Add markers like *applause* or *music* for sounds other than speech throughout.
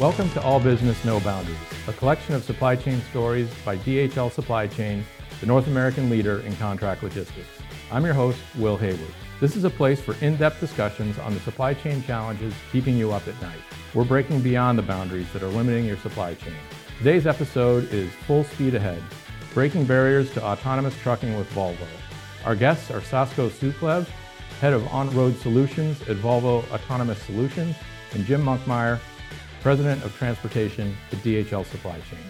Welcome to All Business No Boundaries, a collection of supply chain stories by DHL Supply Chain, the North American leader in contract logistics. I'm your host, Will Hayward. This is a place for in depth discussions on the supply chain challenges keeping you up at night. We're breaking beyond the boundaries that are limiting your supply chain. Today's episode is Full Speed Ahead Breaking Barriers to Autonomous Trucking with Volvo. Our guests are Sasko Suklev, Head of On Road Solutions at Volvo Autonomous Solutions, and Jim Monkmeyer, President of Transportation at DHL Supply Chain.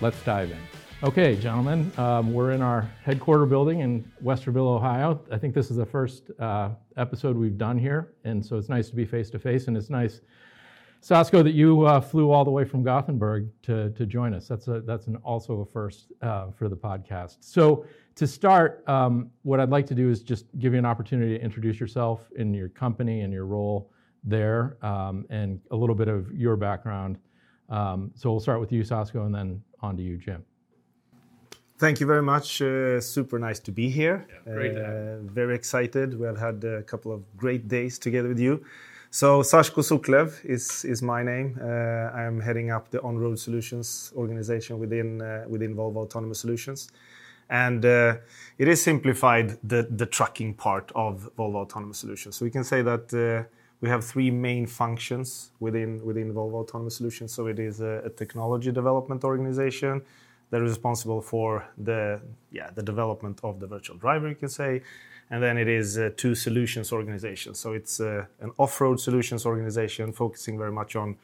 Let's dive in. Okay, gentlemen, um, we're in our headquarter building in Westerville, Ohio. I think this is the first uh, episode we've done here, and so it's nice to be face to face, and it's nice, Sasko, that you uh, flew all the way from Gothenburg to, to join us. That's a, that's an, also a first uh, for the podcast. So to start, um, what I'd like to do is just give you an opportunity to introduce yourself and your company and your role there um, and a little bit of your background. Um, so we'll start with you, Sasko, and then on to you, Jim. Thank you very much. Uh, super nice to be here. Yeah, great uh, very excited. We have had a couple of great days together with you. So Sasko Suklev is, is my name. Uh, I'm heading up the on-road solutions organization within uh, within Volvo Autonomous Solutions, and uh, it is simplified the the trucking part of Volvo Autonomous Solutions. So we can say that uh, we have three main functions within within Volvo Autonomous Solutions. So it is a, a technology development organization that is responsible for the yeah the development of the virtual driver, you can say, and then it is uh, two solutions organizations. So it's uh, an off-road solutions organization focusing very much on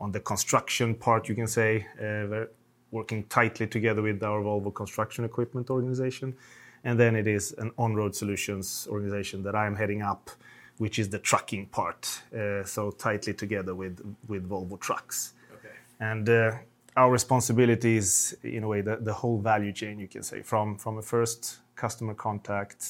on the construction part, you can say, uh, working tightly together with our Volvo Construction Equipment organization, and then it is an on-road solutions organization that I am heading up which is the trucking part, uh, so tightly together with with Volvo Trucks. Okay. And uh, our responsibility is, in a way, the, the whole value chain, you can say, from from a first customer contact,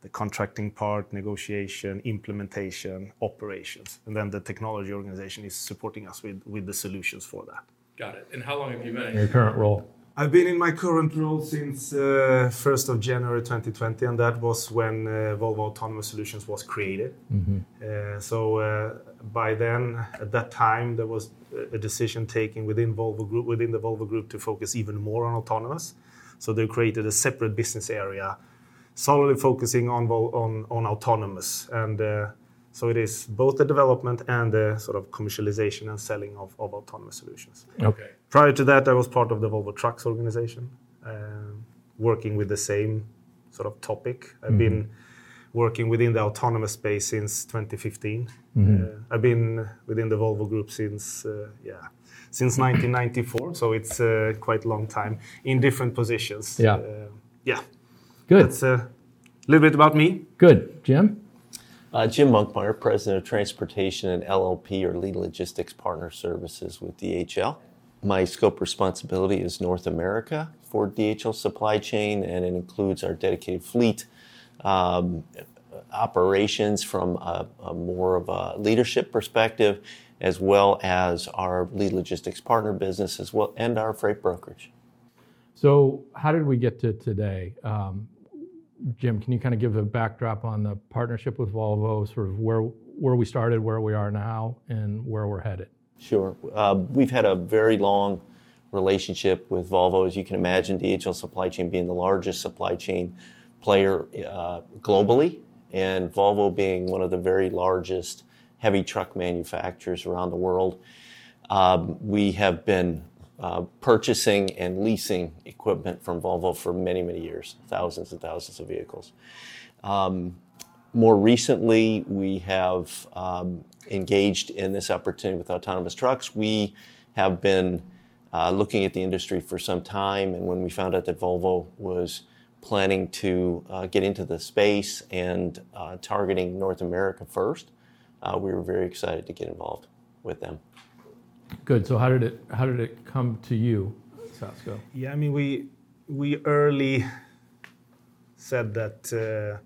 the contracting part, negotiation, implementation, operations, and then the technology organization is supporting us with with the solutions for that. Got it. And how long have you been in your current role? I've been in my current role since uh, 1st of January 2020, and that was when uh, Volvo Autonomous Solutions was created. Mm-hmm. Uh, so uh, by then, at that time, there was a decision taken within Volvo Group, within the Volvo Group, to focus even more on autonomous. So they created a separate business area, solely focusing on on, on autonomous and uh, so it is both the development and the sort of commercialization and selling of, of autonomous solutions. Okay. Prior to that, I was part of the Volvo Trucks organization, uh, working with the same sort of topic. I've mm-hmm. been working within the autonomous space since 2015. Mm-hmm. Uh, I've been within the Volvo Group since uh, yeah since 1994, so it's uh, quite a long time in different positions. Yeah, uh, yeah. Good. That's a little bit about me. Good, Jim. Uh, Jim Monkmeyer, President of Transportation and LLP or Lead Logistics Partner Services with DHL. My scope responsibility is North America for DHL supply chain, and it includes our dedicated fleet um, operations from a, a more of a leadership perspective, as well as our lead logistics partner business, as well, and our freight brokerage. So, how did we get to today? Um, Jim, can you kind of give a backdrop on the partnership with Volvo, sort of where where we started, where we are now, and where we're headed? Sure. Uh, we've had a very long relationship with Volvo. As you can imagine, DHL Supply Chain being the largest supply chain player uh, globally, and Volvo being one of the very largest heavy truck manufacturers around the world. Um, we have been uh, purchasing and leasing equipment from Volvo for many, many years, thousands and thousands of vehicles. Um, more recently, we have um, engaged in this opportunity with autonomous trucks. We have been uh, looking at the industry for some time, and when we found out that Volvo was planning to uh, get into the space and uh, targeting North America first, uh, we were very excited to get involved with them. Good. So how did it how did it come to you, Sasko? Yeah, I mean we we early said that uh,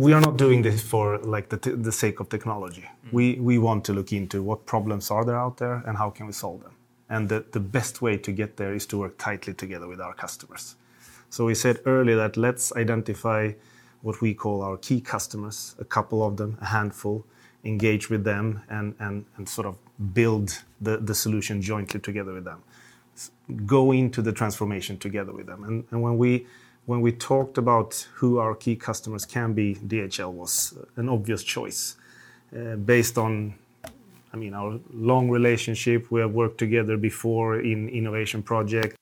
we are not doing this for like the, t- the sake of technology. Mm. We we want to look into what problems are there out there and how can we solve them. And the, the best way to get there is to work tightly together with our customers. So we said earlier that let's identify what we call our key customers, a couple of them, a handful, engage with them and, and, and sort of build the, the solution jointly together with them, go into the transformation together with them. And, and when we when we talked about who our key customers can be, DHL was an obvious choice uh, based on I mean, our long relationship. We have worked together before in innovation projects.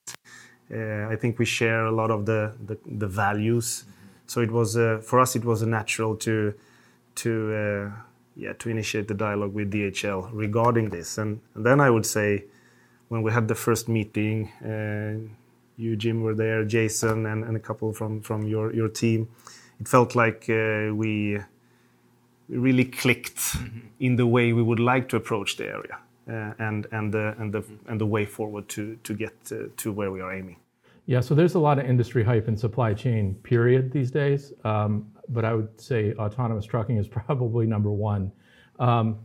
Uh, I think we share a lot of the values. So it was uh, for us. It was natural to uh, initiate the dialogue with DHL regarding this. And, then I would say, when we had the first meeting, uh, you Jim were there, Jason, and, and a couple from from your your team. It felt like uh, we really clicked mm-hmm. in the way we would like to approach the area uh, and and the and the and the way forward to to get uh, to where we are aiming. Yeah, so there's a lot of industry hype in supply chain period these days, um, but I would say autonomous trucking is *laughs* probably number one. Um,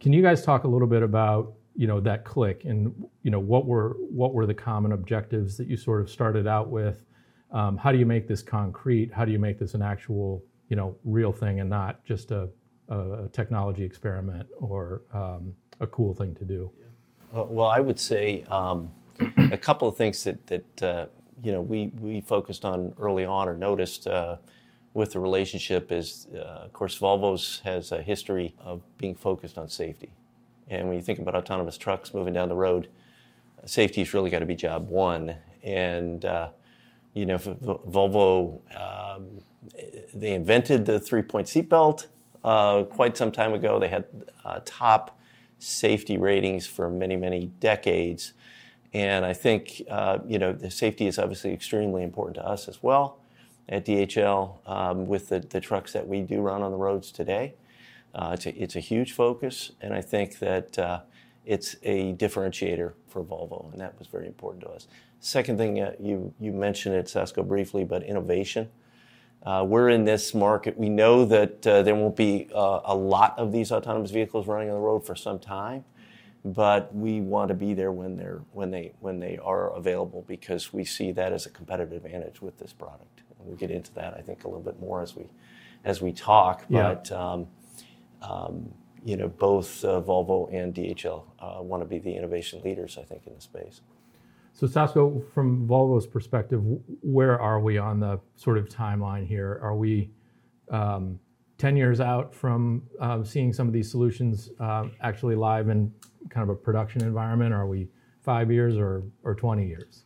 can you guys talk a little bit about you know that click and you know what were what were the common objectives that you sort of started out with? Um, how do you make this concrete? How do you make this an actual you know real thing and not just a a technology experiment or um, a cool thing to do? Uh, well, I would say um, a couple of things that, that uh, you know we, we focused on early on or noticed uh, with the relationship is, uh, of course, Volvo's has a history of being focused on safety. And when you think about autonomous trucks moving down the road, safety's really got to be job one. And uh, you know, Volvo, um, they invented the three-point seatbelt uh, quite some time ago. They had uh, top safety ratings for many, many decades. And I think, uh, you know, the safety is obviously extremely important to us as well at DHL um, with the, the trucks that we do run on the roads today. Uh, it's, a, it's a huge focus, and I think that uh, it's a differentiator for Volvo, and that was very important to us. Second thing, uh, you, you mentioned it, Sasko, briefly, but innovation. Uh, we're in this market. We know that uh, there won't be uh, a lot of these autonomous vehicles running on the road for some time, but we want to be there when they're when they when they are available because we see that as a competitive advantage with this product. And we'll get into that, I think, a little bit more as we as we talk. Yeah. But um, um, you know, both uh, Volvo and DHL uh, want to be the innovation leaders, I think, in the space. So Sasko, from Volvo's perspective, where are we on the sort of timeline here? Are we 10 um, years out from um, seeing some of these solutions uh, actually live in kind of a production environment? Are we five years or or 20 years?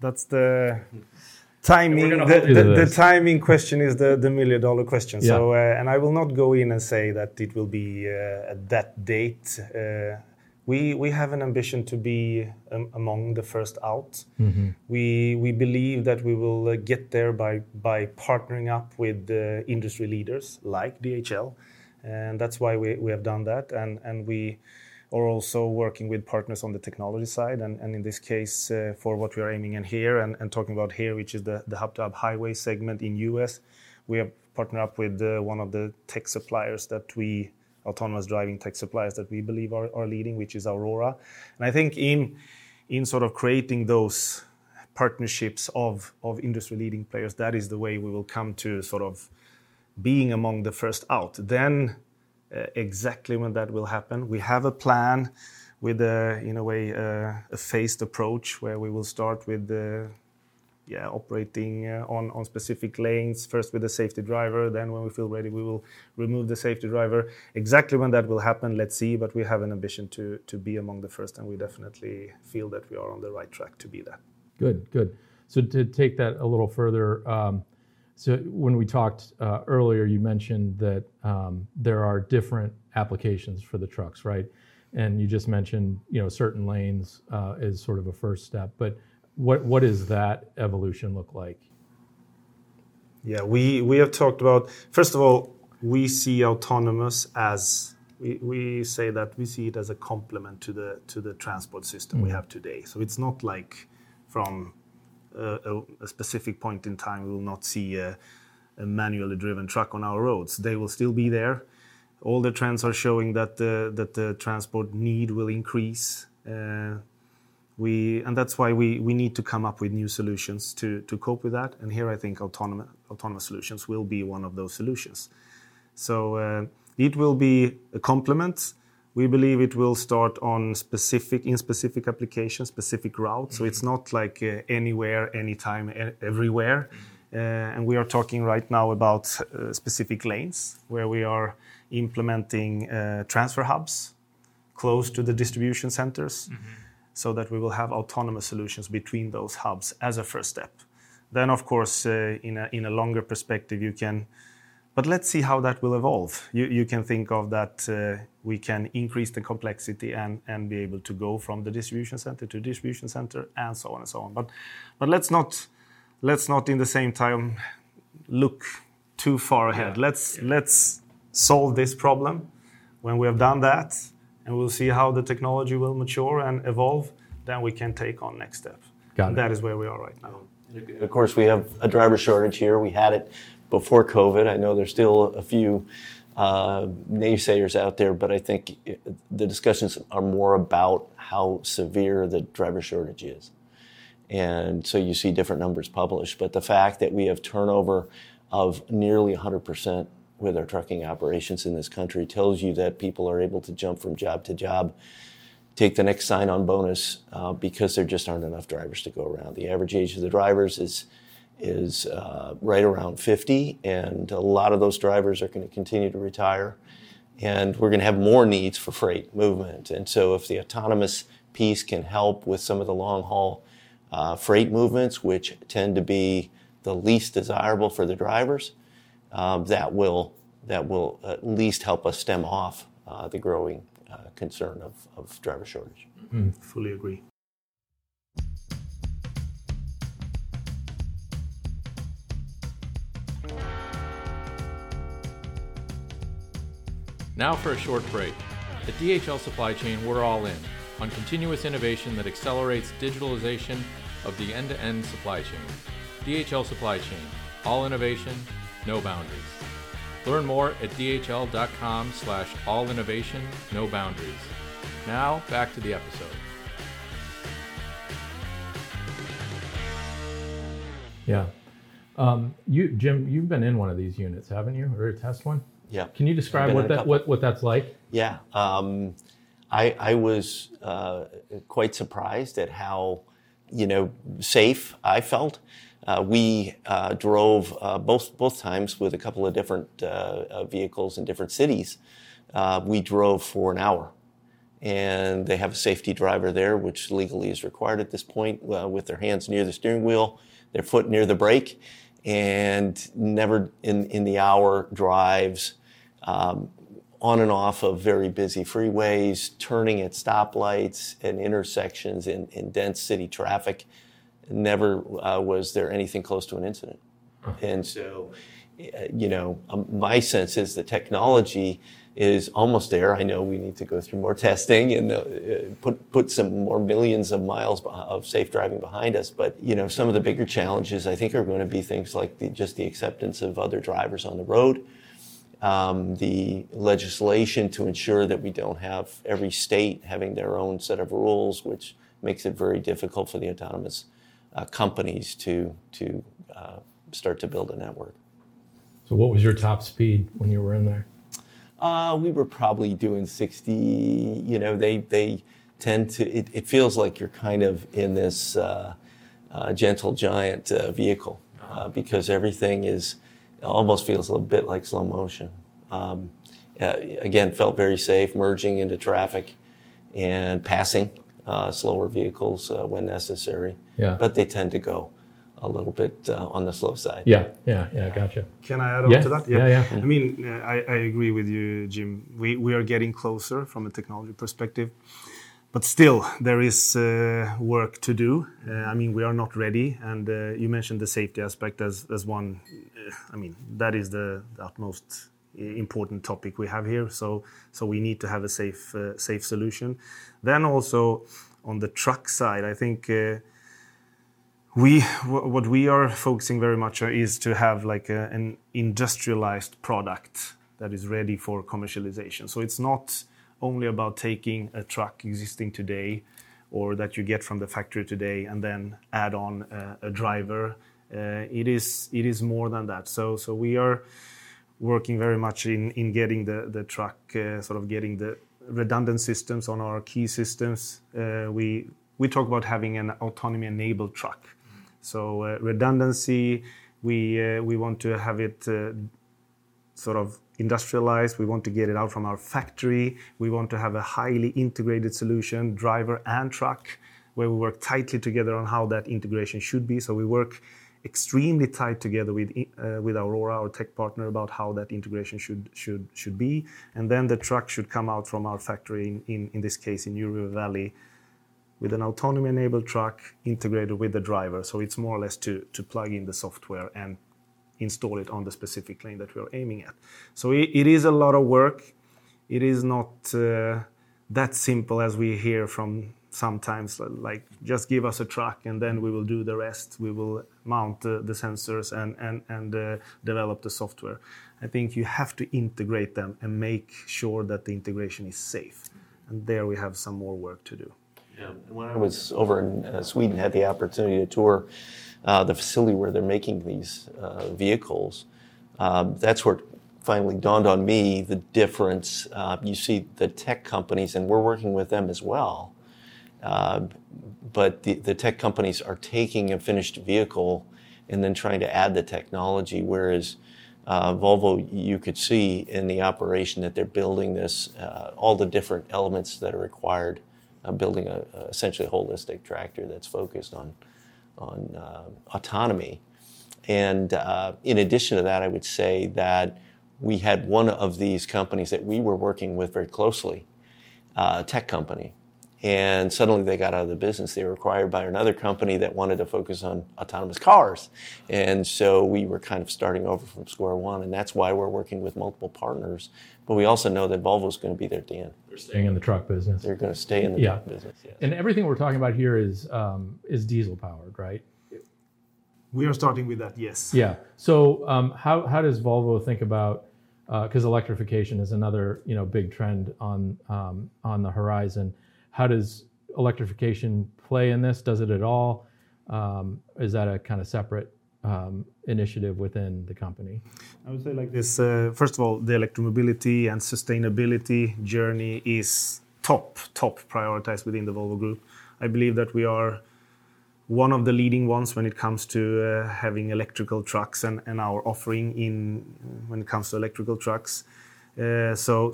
That's the timing. The timing question is the the million-dollar question. yeah. So, uh, and I will not go in and say that it will be uh, at that date we we have an ambition to be um, among the first out. Mm-hmm. We believe that we will uh, get there by by partnering up with industry leaders like DHL, and that's why we we have done that. and And we are also working with partners on the technology side, and in this case, uh, for what we are aiming in here and talking about here, which is the hub-to-hub highway segment in U.S., we have partnered up with uh, one of the tech suppliers that we autonomous driving tech suppliers that we believe are, are leading, which is Aurora. And I think in in sort of creating those partnerships of of industry leading players, that is the way we will come to sort of being among the first out. Then exactly when that will happen, we have a plan with a in a way uh, a phased approach where we will start with the yeah, operating uh, on, on specific lanes, first with the safety driver, then when we feel ready, we will remove the safety driver. Exactly when that will happen, let's see, but we have an ambition to, to be among the first, and we definitely feel that we are on the right track to be that. Good, good. So to take that a little further, um, so when we talked uh, earlier, you mentioned that um, there are different applications for the trucks, right? And you just mentioned, you know, certain lanes uh, is sort of a first step, but what what does that evolution look like? Yeah, we we have talked about first of all, we see autonomous as we, we say that we see it as a complement to the to the transport system mm. we have today. So it's not like from a, a, specific point in time we will not see a, a, manually driven truck on our roads. They will still be there. All the trends are showing that the that the transport need will increase. Uh, we, and that's why we, we need to come up with new solutions to, to cope with that. And here I think autonomous, autonomous solutions will be one of those solutions. So uh, it will be a complement. We believe it will start on specific in specific applications, specific routes. So it's not like uh, anywhere, anytime, e- everywhere. Uh, and we are talking right now about uh, specific lanes where we are implementing uh, transfer hubs close to the distribution centers so that we will have autonomous solutions between those hubs as a first step. Then, of course, uh, in, a, in a longer perspective, you can, but let's see how that will evolve. You, you can think of that uh, we can increase the complexity and, and be able to go from the distribution center to distribution center and so on and so on. But, but let's not, let's not in the same time look too far ahead. Let's, let's solve this problem. When we have done that, and we'll see how the technology will mature and evolve, then we can take on next step. Got it. That is where we are right now. Of course, we have a driver shortage here. We had it before COVID. I know there's still a few uh, naysayers out there, but I think the discussions are more about how severe the driver shortage is. And so you see different numbers published. But the fact that we have turnover of nearly 100% with our trucking operations in this country tells you that people are able to jump from job to job take the next sign on bonus uh, because there just aren't enough drivers to go around. The average age of the drivers is is uh, right around 50, and a lot of those drivers are going to continue to retire. And we're going to have more needs for freight movement. And so, if the autonomous piece can help with some of the long haul uh, freight movements, which tend to be the least desirable for the drivers, um, that will that will at least help us stem off uh, the growing uh, concern of, of driver shortage. Fully agree. Now for a short break. At DHL Supply Chain, we're all in on continuous innovation that accelerates digitalization of the end to end supply chain. DHL Supply Chain, all innovation, no boundaries. Learn more at dhl.com slash all innovation, no boundaries. Now, back to the episode. Yeah. Um, you, Jim, you've been in one of these units, haven't you, or a test one? Yeah. Can you describe what that what, what that's like? Yeah, um, I, I was uh, quite surprised at how, you know, safe I felt. Uh, we uh, drove uh, both both times with a couple of different uh, uh, vehicles in different cities. Uh, we drove for an hour, and they have a safety driver there, which legally is required at this point, uh, with their hands near the steering wheel, their foot near the brake, and never in in the hour drives. Um, on and off of very busy freeways, turning at stoplights and intersections in, in dense city traffic. Never uh, was there anything close to an incident. And so, uh, you know, um, my sense is the technology is almost there. I know we need to go through more *laughs* testing and uh, put put some more millions of miles of safe driving behind us. But you know, some of the bigger challenges I think are going to be things like the, just the acceptance of other drivers on the road um, the legislation to ensure that we don't have every state having their own set of rules, which makes it very difficult for the autonomous uh, companies to to uh, start to build a network. So, what was your top speed when you were in there? Uh, we were probably doing 60. You know, they they tend to. It, it feels like you're kind of in this uh, uh, gentle giant uh, vehicle uh, because everything is almost feels a little bit like slow motion. Um, uh, again, felt very safe merging into traffic and passing uh, slower vehicles uh, when necessary. Yeah. But they tend to go a little bit uh, on the slow side. Yeah, yeah, yeah. Gotcha. Can I add on Yeah, to that? yeah, yeah. I mean, uh, I, I agree with you, Jim. We, we are getting closer from a technology perspective, but still, there is uh, work to do. Uh, I mean, we are not ready. And uh, you mentioned the safety aspect as, as one. I mean, that is the, utmost important topic we have here. So, so we need to have a safe, safe solution. Then also on the truck side, I think. We wh- what we are focusing very much is to have like a, an industrialized product that is ready for commercialization so it's not only about taking a truck existing today or that you get from the factory today and then add on uh, a driver uh, it is it is more than that so so we are working very much in in getting the the truck uh, sort of getting the redundant systems on our key systems. We talk about having an autonomy-enabled truck. So redundancy, we want to have it sort of industrialized. We want to get it out from our factory. We want to have a highly integrated solution, driver and truck, where we work tightly together on how that integration should be. So we work extremely tight together with eh, with Aurora, our tech partner, about how that integration should should should be. And then the truck should come out from our factory, in in, in this case, in New River Valley, with an autonomy-enabled truck integrated with the driver. So it's more or less to to plug in the software and install it on the specific lane that we are aiming at. So it, it is a lot of work. It is not uh, that simple as we hear from sometimes, like, "Just give us a truck, and then we will do the rest. We will mount uh, the sensors and and and uh, develop the software." I think you have to integrate them and make sure that the integration is safe, and there we have some more work to do. Yeah. When I was over in Sweden, had the opportunity to tour Uh, the facility where they're making these uh, vehicles, um, that's where it finally dawned on me the difference. Uh, you see the tech companies, and we're working with them as well, um, but the tech companies are taking a finished vehicle and then trying to add the technology, whereas Volvo, you could see in the operation that they're building this, all the different elements that are required, building a, essentially a holistic tractor that's focused on autonomy. And uh, in addition to that, I would say that we had one of these companies that we were working with very closely, a tech company, and suddenly they got out of the business. They were acquired by another company that wanted to focus on autonomous cars. And so we were kind of starting over from square one, and that's why we're working with multiple partners. But we also know that Volvo's gonna be there at the end. They're staying in the truck business. They're gonna stay in the truck business. Yeah. Yes. Everything we're talking about here is um, is diesel-powered, right? We are starting with that, yes. Yeah. So um, how how does Volvo think about uh, 'cause electrification is another, you know, big trend on um, the horizon. How does electrification play in this? Does it at all? Um, is that a kinda separate um, initiative within the company? I would say like this, uh, first of all, the electromobility and sustainability journey is top top prioritized within the Volvo Group. I believe that we are one of the leading ones when it comes to uh, having electrical trucks and our offering in when it comes to electrical trucks. Uh, so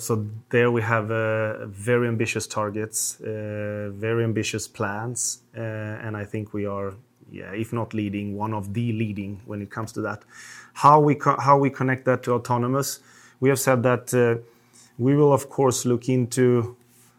there we have uh, very ambitious targets, uh, very ambitious plans. And I think we are, yeah, if not leading, one of the leading when it comes to that. How we connect that to autonomous, we have said that we will of course look into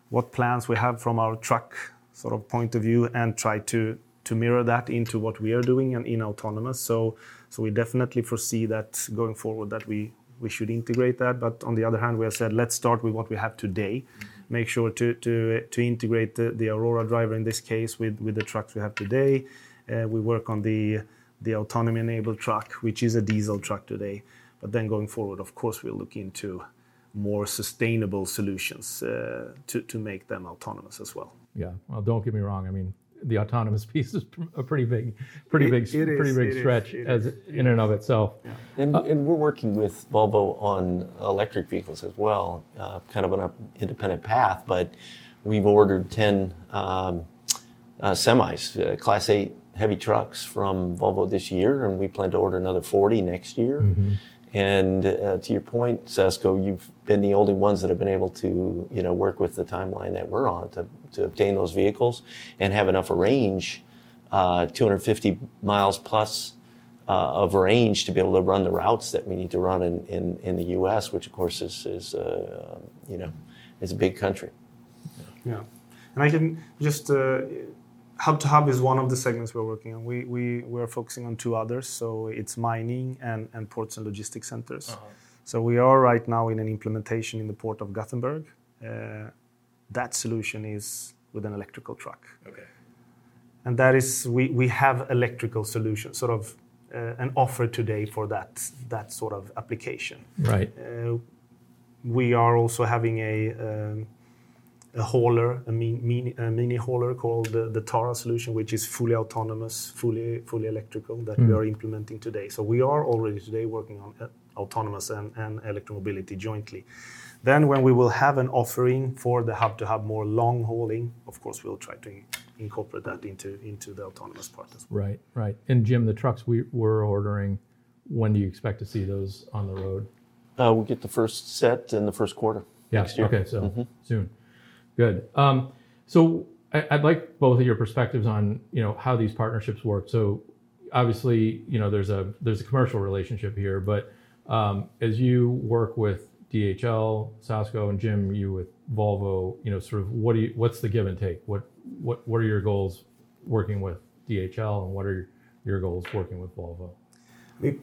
what plans we have from our truck sort of point of view and try to mirror that into what we are doing in autonomous. So we definitely foresee that going forward that we should integrate that. But on the other hand, we have said, "Let's start with what we have today. Mm-hmm. Make sure to to to integrate the Aurora Driver in this case with with the trucks we have today. Uh, we work on the the autonomy-enabled truck, which is a diesel truck today. But then going forward, of course, we'll look into more sustainable solutions uh, to to make them autonomous as well. Yeah. Well, don't get me wrong. I mean, the autonomous *laughs* piece is a pretty big. It is. Pretty big stretch as in and of itself. Yeah. Uh, we're working with Volvo on electric vehicles as well, uh, kind of on an independent path, but we've ordered 10 um, uh, semis, Class 8 heavy trucks from Volvo this year, and we plan to order another 40 next year. Mm-hmm. And uh, to your point, Sasko, you've been the only ones that have been able to, you know, work with the timeline that we're on to to obtain those vehicles and have enough range, uh, 250 miles plus uh, of range to be able to run the routes that we need to run in in, in the U.S., which of course is, is you know, is a big country. Yeah. And I can just hub-to-hub is one of the segments we're working on. We, we, we're focusing on two others, so it's mining and and ports and logistics centers. Uh-huh. We are right now in an implementation in the Port of Gothenburg. Uh, that solution is with an electrical truck. Okay. And that is, we we have electrical solutions, sort of, uh, an offer today for that sort of application. Right. Uh, we are also having a um, hauler, a mini hauler called the TARA solution, which is fully autonomous, fully fully electrical. Mm that we hmm. are implementing today. So we are already today working on uh, autonomous and and electromobility jointly. Then when we will have an offering for the hub-to-hub more long hauling, of course, we'll try to incorporate that into into the autonomous part as well. Right. Right. And Jim, the trucks we were ordering, when do you expect to see those on the road? Uh, we'll get the first set in the first quarter next year. Okay. So mm-hmm. soon. Good. Um, so I'd like both of your perspectives on you know how these partnerships work. So obviously, you know there's a there's a commercial relationship here. But um, as you work with DHL, Sasko, and Jim, you with Volvo, you know sort of what do what's the give and take? What what what are your goals working with DHL, and what are your goals working with Volvo?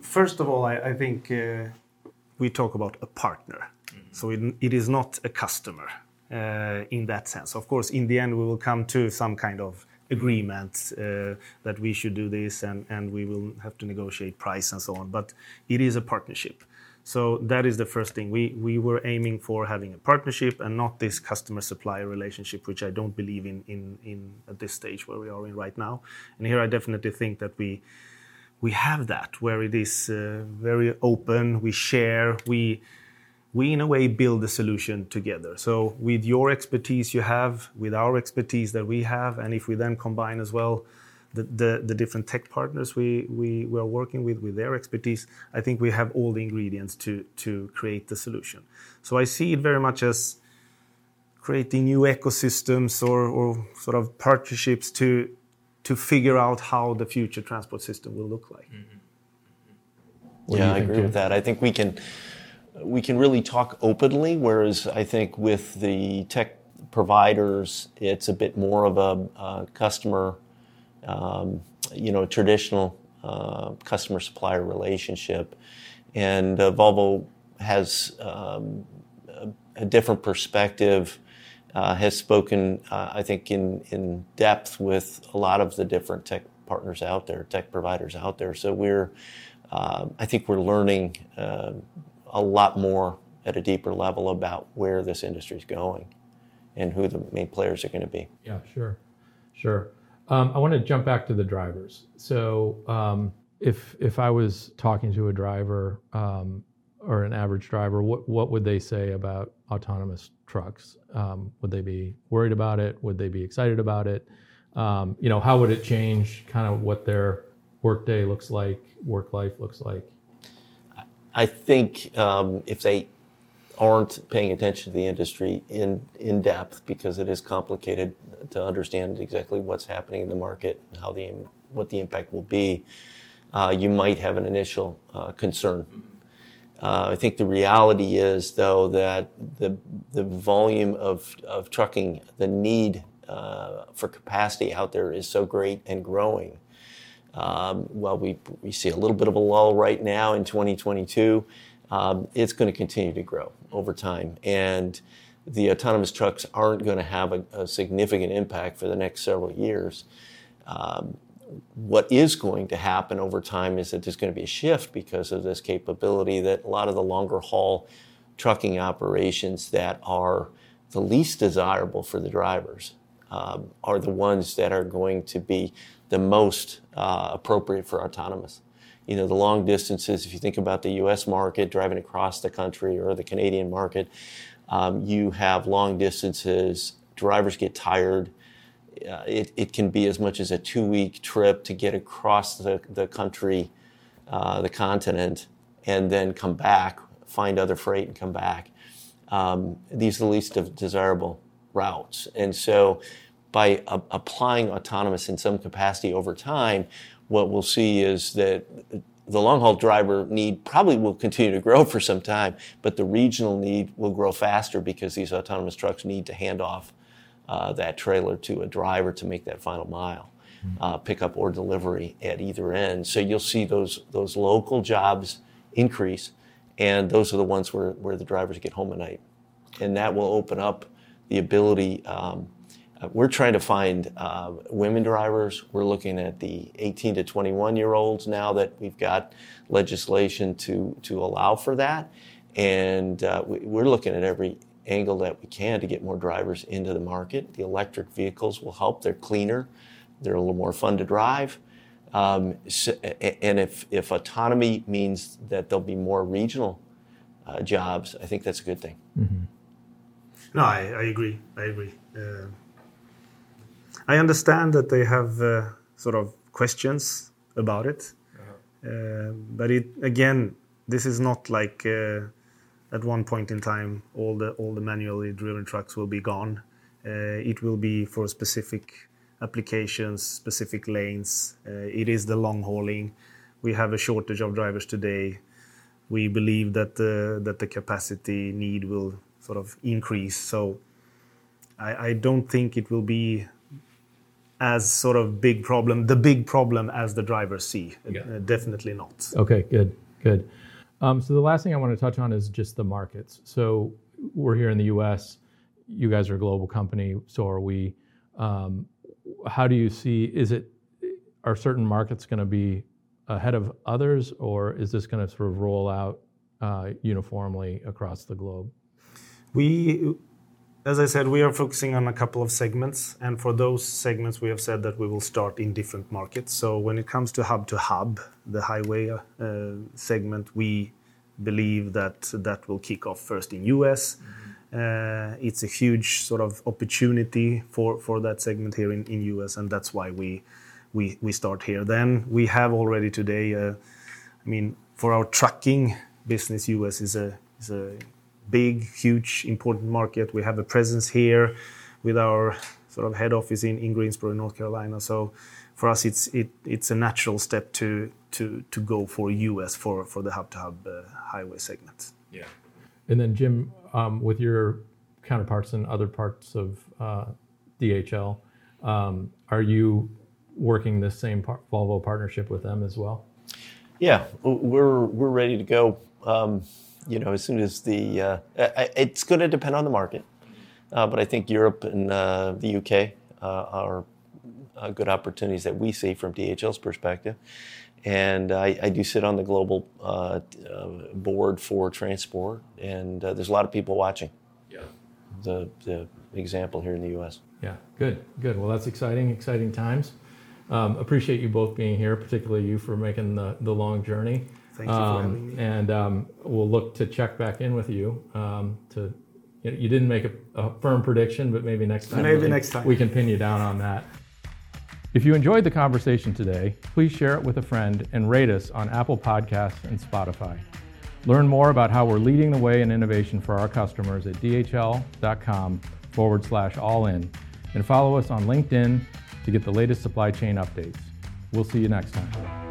First of all, I think uh, we talk about a partner. Mm-hmm. So it, it is not a customer Uh, in that sense. Of course, in the end, we will come to some kind of agreement uh, that we should do this, and we will have to negotiate price and so on. But it is a partnership. So that is the first thing. We we were aiming for having a partnership and not this customer-supplier relationship, which I don't believe in in at this stage where we are in right now. And here, I definitely think that we have that, where it is uh, very open. We share. We, in a way, build a solution together. So with your expertise you have, with our expertise that we have, and if we then combine as well the the different tech partners we we are working with, with their expertise, I think we have all the ingredients to to create the solution. So I see it very much as creating new ecosystems or or sort of partnerships to figure out how the future transport system will look like. Mm-hmm. Mm-hmm. Yeah, I agree with that. I think we can really talk openly, whereas I think with the tech providers, it's a bit more of a customer, um, you know, traditional uh, customer-supplier relationship. And uh, Volvo has um, a different perspective, uh, has spoken, I think, in depth with a lot of the different tech partners out there, tech providers out there. So we're, I think we're learning a lot more at a deeper level about where this industry is going and who the main players are going to be. Yeah, sure. Sure. Um, I want to jump back to the drivers. So um, if if I was talking to a driver um, or an average driver, what would they say about autonomous trucks? Would they be worried about it? Would they be excited about it? You know, how would it change kind of what their workday looks like, work life looks like? I think um, if they aren't paying attention to the industry in in depth, because it is complicated to understand exactly what's happening in the market and how the what the impact will be, uh, you might have an initial uh, concern. Mm-hmm. Uh, I think the reality is, though, that the the volume of trucking, the need for capacity out there is so great and growing. Um, While we we see a little bit of a lull right now in 2022, um, it's going to continue to grow over time. And the autonomous trucks aren't going to have a significant impact for the next several years. Um, what is going to happen over time is that there's going to be a shift because of this capability that a lot of the longer-haul trucking operations that are the least desirable for the drivers are the ones that are going to be the most uh, appropriate for autonomous. You know, the long distances, if you think about the U.S. market driving across the country or the Canadian market, um, you have long distances. Drivers get tired. Uh, it can be as much as a two-week trip to get across the the country, uh, the continent, and then come back, find other freight, and come back. Um, these are the least of desirable routes. And so by applying autonomous in some capacity over time, what we'll see is that the long-haul driver need probably will continue to grow *laughs* for some time, but the regional need will grow faster because these autonomous trucks need to hand off uh, that trailer to a driver to make that final mile, hmm. uh, pickup or delivery at either end. So you'll see those those local jobs increase, and those are the ones where the drivers get home at night. And that will open up the ability. Um, We're trying to find women drivers. We're looking at the 18 to 21-year-olds now that we've got legislation to to allow for that. And we're looking at every angle that we can to get more drivers into the market. The electric vehicles will help. They're cleaner. They're a little more fun to drive. And if autonomy means that there'll be more regional uh, jobs, I think that's a good thing. Mm-hmm. No, I, I, agree. I agree. Uh, I understand that they have uh, sort of questions about it, uh-huh. uh, but it again, this is not like uh, at one point in time all the all the manually driven trucks will be gone. Uh, it will be for specific applications, specific lanes. Uh, it is the long hauling. We have a shortage of drivers today. We believe that the that the capacity need will sort of increase. So I, I don't think it will be as sort of big problem, the big problem as the drivers see. Yeah. Uh, definitely not. Okay, good, good. Um, so the last thing I want to touch on is just the markets. So we're here in the U.S. You guys are a global company, so are we. Um, how do you see? Is it are certain markets going to be ahead of others, or is this going to sort of roll out uh, uniformly across the globe? We, as I said, we are focusing on a couple of segments, and for those segments, we have said that we will start in different markets. So when it comes to hub to hub, the highway uh, segment, we believe that that will kick off first in U.S. Uh, it's a huge sort of opportunity for, that segment here in, US, and that's why we, start here. Then we have already today, uh, I mean, for our trucking business, US is a big, huge, important market. We have a presence here with our sort of head office in, in Greensboro, North Carolina. So for us, it's it, it's a natural step to to to go for US for for the hub to hub highway segment. Yeah. And then Jim, um, with your counterparts in other parts of uh, DHL, um, are you working the same par- Volvo partnership with them as well? Yeah, we're we're ready to go. Um, you know, as soon as the uh, it's going to depend on the market, uh, but I think Europe and uh, the UK uh, are uh, good opportunities that we see from DHL's perspective. And I, I do sit on the global uh, board for transport, and there's a lot of people watching. Yeah. The the example here in the U.S. Yeah, good, good. Well, that's exciting, exciting times. Um, appreciate you both being here, particularly you for making the, the long journey. Thank you um, for having me. And um, we'll look to check back in with you um, to. You didn't make a, a, firm prediction, but maybe next time. Maybe next time we can pin you down on that. If you enjoyed the conversation today, please share it with a friend and rate us on Apple Podcasts and Spotify. Learn more about how we're leading the way in innovation for our customers at dhl.com forward slash all in and follow us on LinkedIn to get the latest supply chain updates. We'll see you next time.